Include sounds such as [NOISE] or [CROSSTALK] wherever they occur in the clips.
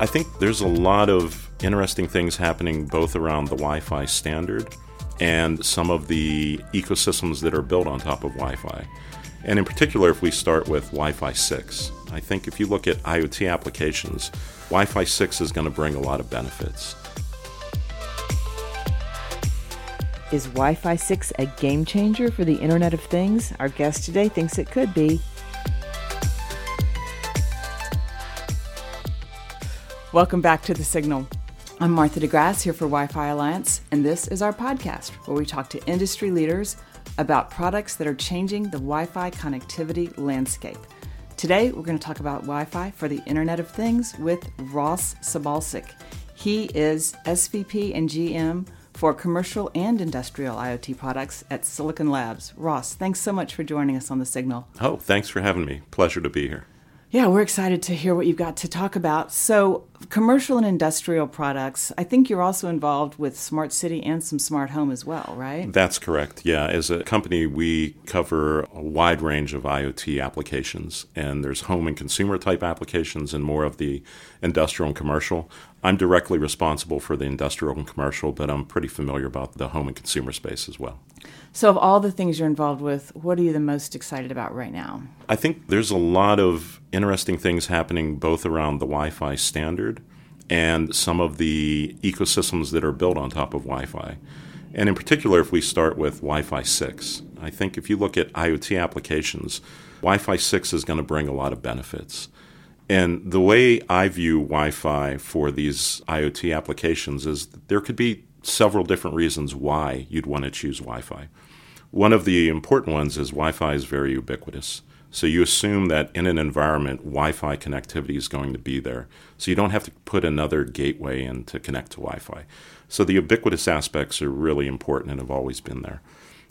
I think there's a lot of interesting things happening both around the Wi Fi standard and some of the ecosystems that are built on top of Wi Fi. And in particular, if we start with Wi Fi 6, I think if you look at IoT applications, Wi Fi 6 is going to bring a lot of benefits. Is Wi Fi 6 a game changer for the Internet of Things? Our guest today thinks it could be. Welcome back to The Signal. I'm Martha DeGrasse here for Wi Fi Alliance, and this is our podcast where we talk to industry leaders about products that are changing the Wi Fi connectivity landscape. Today, we're going to talk about Wi Fi for the Internet of Things with Ross Sabolcik. He is SVP and GM for commercial and industrial IoT products at Silicon Labs. Ross, thanks so much for joining us on the signal. Oh, thanks for having me. Pleasure to be here. Yeah, we're excited to hear what you've got to talk about. So, commercial and industrial products, I think you're also involved with smart city and some smart home as well, right? That's correct. Yeah, as a company, we cover a wide range of IoT applications, and there's home and consumer type applications and more of the industrial and commercial. I'm directly responsible for the industrial and commercial, but I'm pretty familiar about the home and consumer space as well. So, of all the things you're involved with, what are you the most excited about right now? I think there's a lot of interesting things happening both around the Wi Fi standard and some of the ecosystems that are built on top of Wi Fi. And in particular, if we start with Wi Fi 6, I think if you look at IoT applications, Wi Fi 6 is going to bring a lot of benefits. And the way I view Wi Fi for these IoT applications is there could be several different reasons why you'd want to choose Wi Fi. One of the important ones is Wi Fi is very ubiquitous. So you assume that in an environment, Wi Fi connectivity is going to be there. So you don't have to put another gateway in to connect to Wi Fi. So the ubiquitous aspects are really important and have always been there.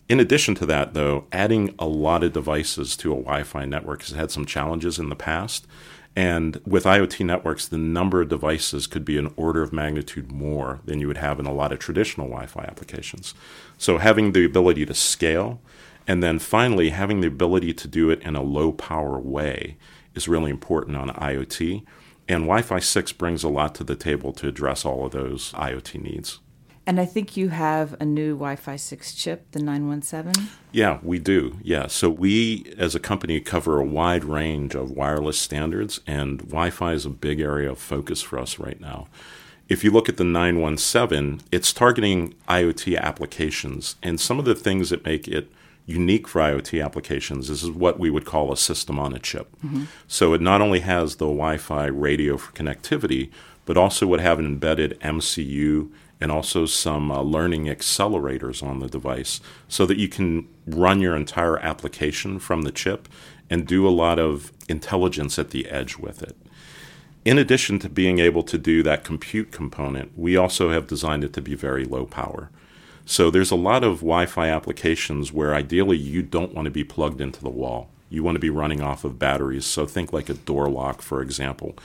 In addition to that, though, adding a lot of devices to a Wi Fi network has had some challenges in the past. And with IoT networks, the number of devices could be an order of magnitude more than you would have in a lot of traditional Wi Fi applications. So having the ability to scale, and then finally having the ability to do it in a low power way is really important on IoT. And Wi Fi 6 brings a lot to the table to address all of those IoT needs. And I think you have a new Wi Fi 6 chip, the 917. Yeah, we do. Yeah. So we, as a company, cover a wide range of wireless standards, and Wi Fi is a big area of focus for us right now. If you look at the 917, it's targeting IoT applications, and some of the things that make it unique for IoT applications This is what we would call a system on a chip. Mm-hmm. So it not only has the Wi Fi radio for connectivity, but also would have an embedded MCU and also some uh, learning accelerators on the device so that you can run your entire application from the chip and do a lot of intelligence at the edge with it. In addition to being able to do that compute component, we also have designed it to be very low power. So there's a lot of Wi Fi applications where ideally you don't want to be plugged into the wall. You want to be running off of batteries. So think like a door lock, for example.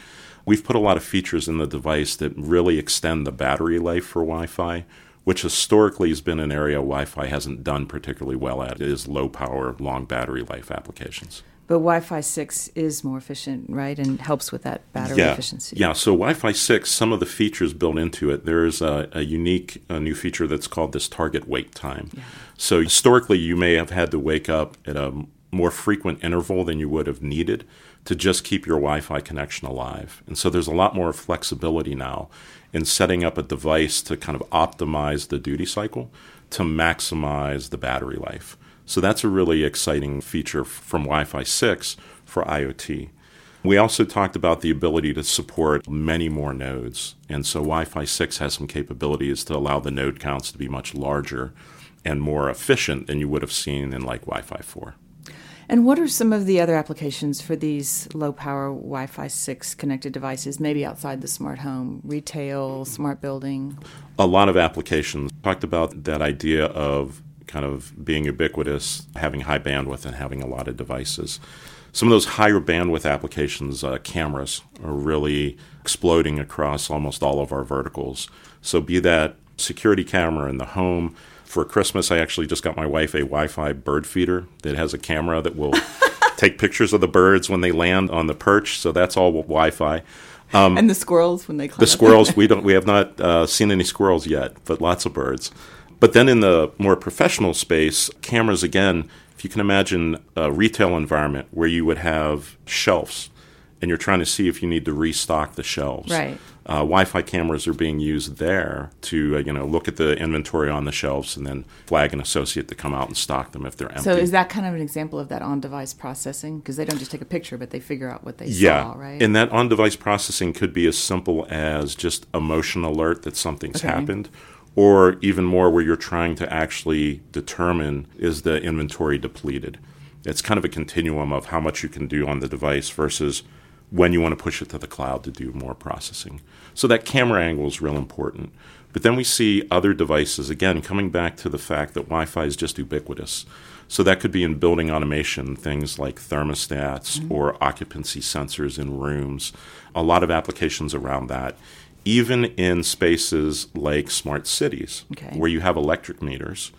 We've put a lot of features in the device that really extend the battery life for Wi Fi, which historically has been an area Wi Fi hasn't done particularly well at, is low power, long battery life applications. But Wi Fi 6 is more efficient, right? And helps with that battery yeah. efficiency. Yeah, so Wi Fi 6, some of the features built into it, there's a, a unique a new feature that's called this target wake time. Yeah. So historically, you may have had to wake up at a more frequent interval than you would have needed to just keep your Wi Fi connection alive. And so there's a lot more flexibility now in setting up a device to kind of optimize the duty cycle to maximize the battery life. So that's a really exciting feature from Wi Fi 6 for IoT. We also talked about the ability to support many more nodes. And so Wi Fi 6 has some capabilities to allow the node counts to be much larger and more efficient than you would have seen in like Wi Fi 4. And what are some of the other applications for these low power Wi Fi 6 connected devices, maybe outside the smart home, retail, smart building? A lot of applications. Talked about that idea of kind of being ubiquitous, having high bandwidth, and having a lot of devices. Some of those higher bandwidth applications, uh, cameras, are really exploding across almost all of our verticals. So, be that security camera in the home, for Christmas, I actually just got my wife a Wi Fi bird feeder that has a camera that will [LAUGHS] take pictures of the birds when they land on the perch. So that's all Wi Fi. Um, and the squirrels when they the squirrels we don't [LAUGHS] we have not uh, seen any squirrels yet, but lots of birds. But then in the more professional space, cameras again. If you can imagine a retail environment where you would have shelves and you're trying to see if you need to restock the shelves. Right. Uh, Wi-Fi cameras are being used there to uh, you know look at the inventory on the shelves and then flag an associate to come out and stock them if they're empty. So is that kind of an example of that on-device processing? Because they don't just take a picture, but they figure out what they yeah. saw, right? And that on-device processing could be as simple as just a motion alert that something's Okay. happened, or even more where you're trying to actually determine is the inventory depleted. It's kind of a continuum of how much you can do on the device versus when you want to push it to the cloud to do more processing. So that camera angle is real important. But then we see other devices, again, coming back to the fact that Wi Fi is just ubiquitous. So that could be in building automation, things like thermostats mm-hmm. or occupancy sensors in rooms, a lot of applications around that. Even in spaces like smart cities, Okay. where you have electric meters,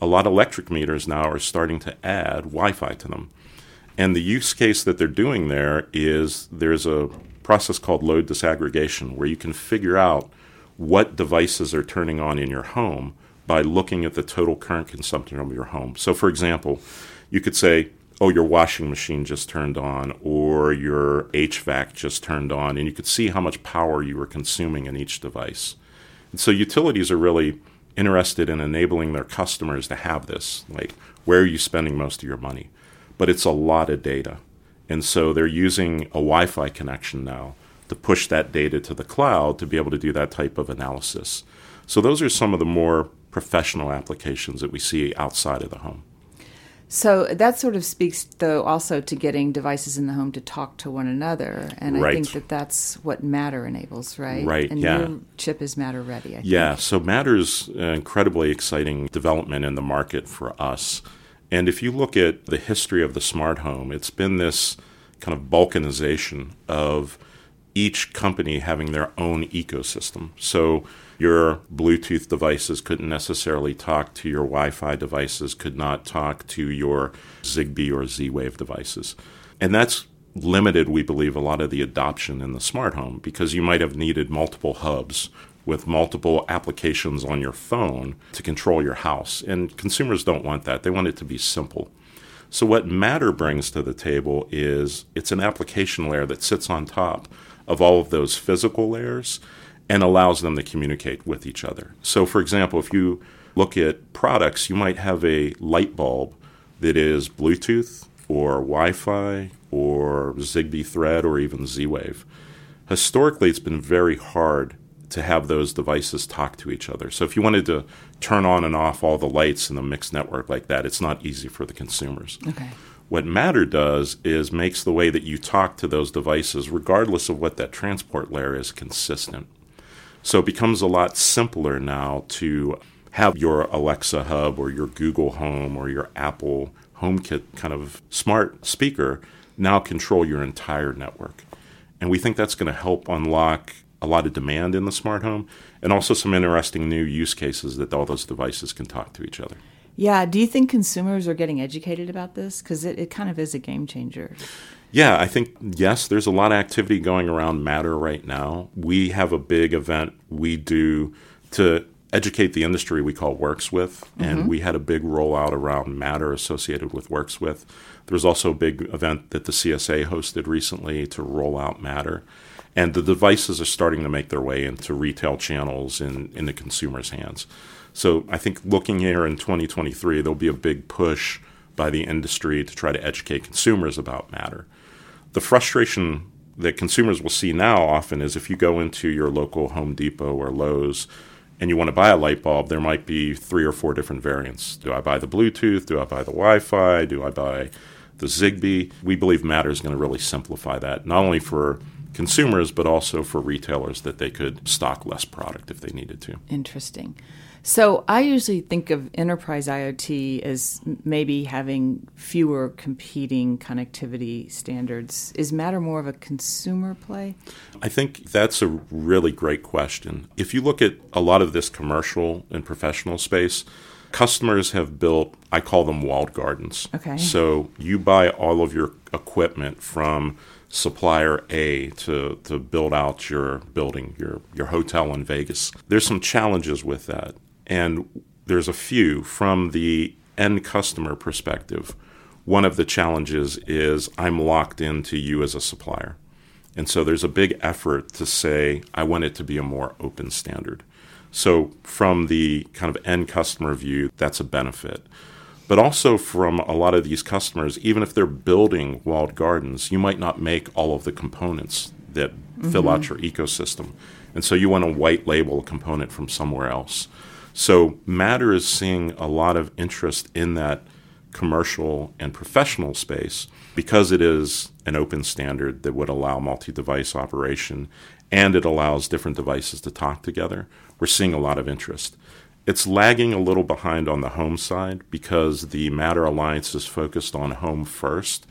a lot of electric meters now are starting to add Wi Fi to them. And the use case that they're doing there is there's a process called load disaggregation where you can figure out what devices are turning on in your home by looking at the total current consumption of your home. So, for example, you could say, oh, your washing machine just turned on, or your HVAC just turned on, and you could see how much power you were consuming in each device. And so, utilities are really interested in enabling their customers to have this. Like, where are you spending most of your money? But it's a lot of data. And so, they're using a Wi Fi connection now to push that data to the cloud to be able to do that type of analysis. So, those are some of the more professional applications that we see outside of the home. So that sort of speaks, though, also to getting devices in the home to talk to one another, and I think that that's what Matter enables, right? Right, And yeah. your chip is Matter ready. I Yeah, think. so Matter's an incredibly exciting development in the market for us. And if you look at the history of the smart home, it's been this kind of balkanization of each company having their own ecosystem. So your Bluetooth devices couldn't necessarily talk to your Wi Fi devices, could not talk to your Zigbee or Z Wave devices. And that's limited, we believe, a lot of the adoption in the smart home because you might have needed multiple hubs with multiple applications on your phone to control your house. And consumers don't want that, they want it to be simple. So, what Matter brings to the table is it's an application layer that sits on top of all of those physical layers and allows them to communicate with each other. So, for example, if you look at products, you might have a light bulb that is Bluetooth or Wi Fi or Zigbee Thread or even Z Wave. Historically, it's been very hard to have those devices talk to each other. So if you wanted to turn on and off all the lights in a mixed network like that, it's not easy for the consumers. Okay. What Matter does is makes the way that you talk to those devices, regardless of what that transport layer is, consistent. So it becomes a lot simpler now to have your Alexa hub or your Google Home or your Apple HomeKit kind of smart speaker now control your entire network. And we think that's going to help unlock a lot of demand in the smart home and also some interesting new use cases that all those devices can talk to each other. Yeah. Do you think consumers are getting educated about this? Because it, it kind of is a game changer. Yeah, I think, yes, there's a lot of activity going around Matter right now. We have a big event we do to educate the industry we call Works With, and mm-hmm. we had a big rollout around Matter associated with Works With. There was also a big event that the CSA hosted recently to roll out Matter. And the devices are starting to make their way into retail channels and in the consumer's hands. So I think looking here in 2023, there'll be a big push by the industry to try to educate consumers about Matter. The frustration that consumers will see now often is if you go into your local Home Depot or Lowe's and you want to buy a light bulb, there might be three or four different variants. Do I buy the Bluetooth? Do I buy the Wi Fi? Do I buy the Zigbee? We believe Matter is going to really simplify that, not only for consumers, but also for retailers that they could stock less product if they needed to. Interesting. So I usually think of enterprise IoT as maybe having fewer competing connectivity standards. Is Matter more of a consumer play? I think that's a really great question. If you look at a lot of this commercial and professional space, customers have built, I call them walled gardens. Okay. So you buy all of your equipment from supplier A to, to build out your building, your, your hotel in Vegas. There's some challenges with that. And there's a few from the end customer perspective. One of the challenges is I'm locked into you as a supplier. And so there's a big effort to say, I want it to be a more open standard. So, from the kind of end customer view, that's a benefit. But also, from a lot of these customers, even if they're building walled gardens, you might not make all of the components that mm-hmm. fill out your ecosystem. And so, you want to white label a component from somewhere else. So, Matter is seeing a lot of interest in that commercial and professional space because it is an open standard that would allow multi device operation and it allows different devices to talk together. We're seeing a lot of interest. It's lagging a little behind on the home side because the Matter Alliance is focused on home first.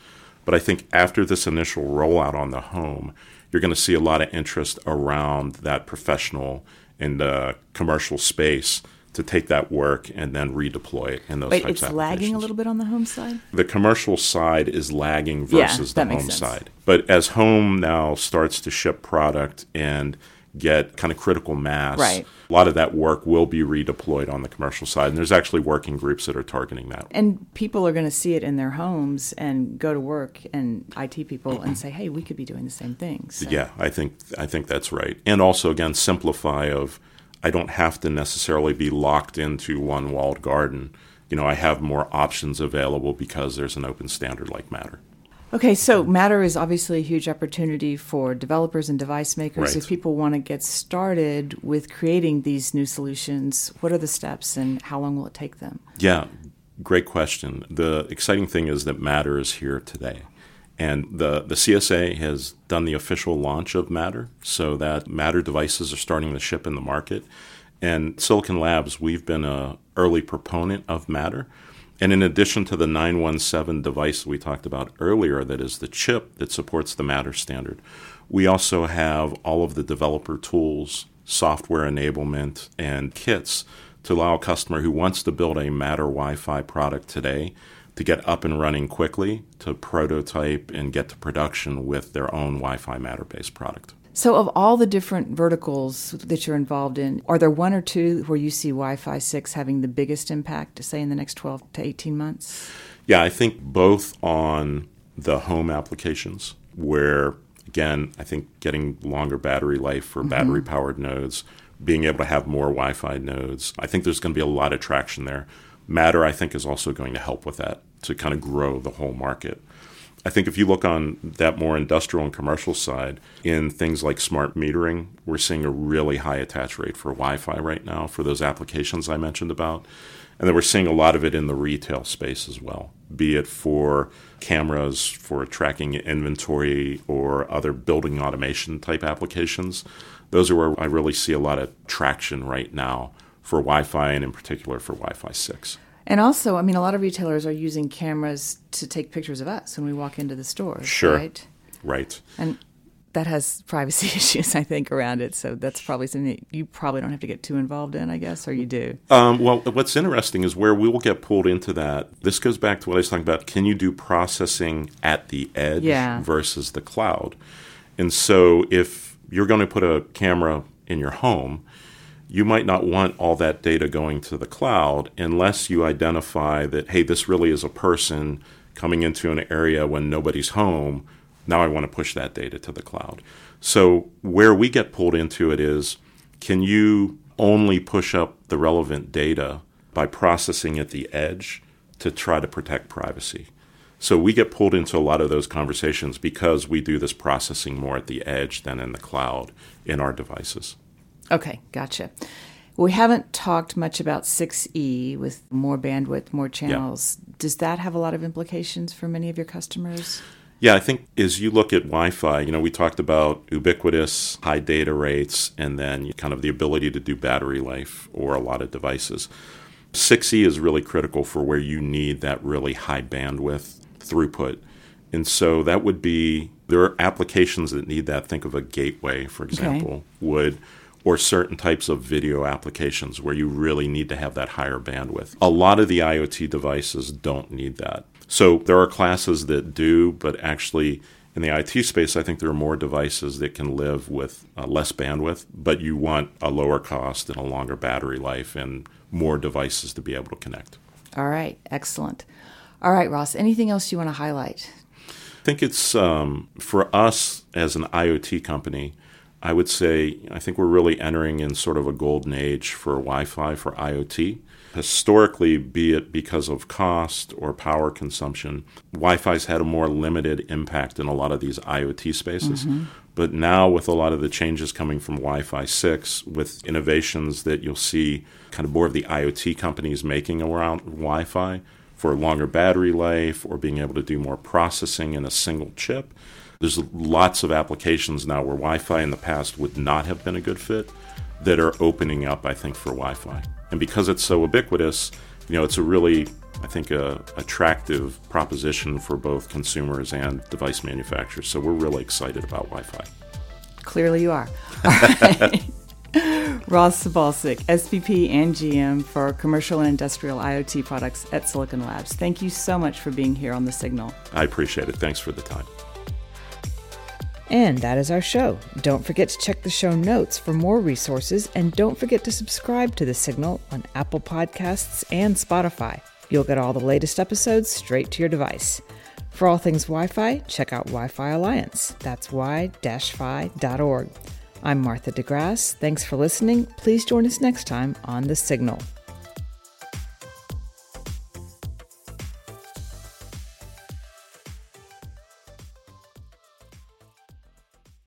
But I think after this initial rollout on the home, you're going to see a lot of interest around that professional and uh, commercial space to take that work and then redeploy it in those Wait, types it's lagging a little bit on the home side? The commercial side is lagging versus yeah, the home side. But as home now starts to ship product and get kind of critical mass, right. a lot of that work will be redeployed on the commercial side. And there's actually working groups that are targeting that. And people are going to see it in their homes and go to work and IT people and say, hey, we could be doing the same thing. So. Yeah, I think I think that's right. And also again, simplify of I don't have to necessarily be locked into one walled garden. You know, I have more options available because there's an open standard like Matter. Okay, so Matter is obviously a huge opportunity for developers and device makers. Right. If people want to get started with creating these new solutions, what are the steps and how long will it take them? Yeah, great question. The exciting thing is that Matter is here today. And the, the CSA has done the official launch of Matter, so that Matter devices are starting to ship in the market. And Silicon Labs, we've been an early proponent of Matter. And in addition to the 917 device we talked about earlier, that is the chip that supports the Matter standard, we also have all of the developer tools, software enablement, and kits to allow a customer who wants to build a Matter Wi Fi product today to get up and running quickly, to prototype and get to production with their own Wi Fi Matter based product. So, of all the different verticals that you're involved in, are there one or two where you see Wi Fi 6 having the biggest impact, say, in the next 12 to 18 months? Yeah, I think both on the home applications, where, again, I think getting longer battery life for mm-hmm. battery powered nodes, being able to have more Wi Fi nodes, I think there's going to be a lot of traction there. Matter, I think, is also going to help with that to kind of grow the whole market. I think if you look on that more industrial and commercial side, in things like smart metering, we're seeing a really high attach rate for Wi Fi right now for those applications I mentioned about. And then we're seeing a lot of it in the retail space as well, be it for cameras for tracking inventory or other building automation type applications. Those are where I really see a lot of traction right now for Wi Fi and in particular for Wi Fi 6. And also, I mean, a lot of retailers are using cameras to take pictures of us when we walk into the stores. Sure. Right. Right. And that has [LAUGHS] privacy [LAUGHS] issues, I think, around it. So that's probably something that you probably don't have to get too involved in, I guess, or you do. Um, well, what's interesting is where we will get pulled into that. This goes back to what I was talking about. Can you do processing at the edge yeah. versus the cloud? And so if you're going to put a camera in your home, you might not want all that data going to the cloud unless you identify that, hey, this really is a person coming into an area when nobody's home. Now I want to push that data to the cloud. So, where we get pulled into it is can you only push up the relevant data by processing at the edge to try to protect privacy? So, we get pulled into a lot of those conversations because we do this processing more at the edge than in the cloud in our devices. Okay, gotcha. We haven't talked much about 6E with more bandwidth, more channels. Yeah. Does that have a lot of implications for many of your customers? Yeah, I think as you look at Wi Fi, you know, we talked about ubiquitous, high data rates, and then kind of the ability to do battery life or a lot of devices. 6E is really critical for where you need that really high bandwidth throughput. And so that would be, there are applications that need that. Think of a gateway, for example, okay. would or certain types of video applications where you really need to have that higher bandwidth. A lot of the IoT devices don't need that. So there are classes that do, but actually, In the IT space, I think there are more devices that can live with uh, less bandwidth, but you want a lower cost and a longer battery life and more devices to be able to connect. All right, excellent. All right, Ross, anything else you want to highlight? I think it's um, for us as an IoT company, I would say I think we're really entering in sort of a golden age for Wi Fi for IoT historically, be it because of cost or power consumption, Wi Fi's had a more limited impact in a lot of these IoT spaces. Mm-hmm. But now, with a lot of the changes coming from Wi Fi 6, with innovations that you'll see kind of more of the IoT companies making around Wi Fi for longer battery life or being able to do more processing in a single chip, there's lots of applications now where Wi Fi in the past would not have been a good fit that are opening up, I think, for Wi Fi. And because it's so ubiquitous, you know, it's a really, I think, a attractive proposition for both consumers and device manufacturers. So we're really excited about Wi-Fi. Clearly, you are. [LAUGHS] Ross Sabolcik, SVP and GM for Commercial and Industrial IoT Products at Silicon Labs. Thank you so much for being here on The Signal. I appreciate it. Thanks for the time. And that is our show. Don't forget to check the show notes for more resources, and don't forget to subscribe to The Signal on Apple Podcasts and Spotify. You'll get all the latest episodes straight to your device. For all things Wi Fi, check out Wi Fi Alliance. That's wi-fi.org. I'm Martha DeGrasse. Thanks for listening. Please join us next time on The Signal.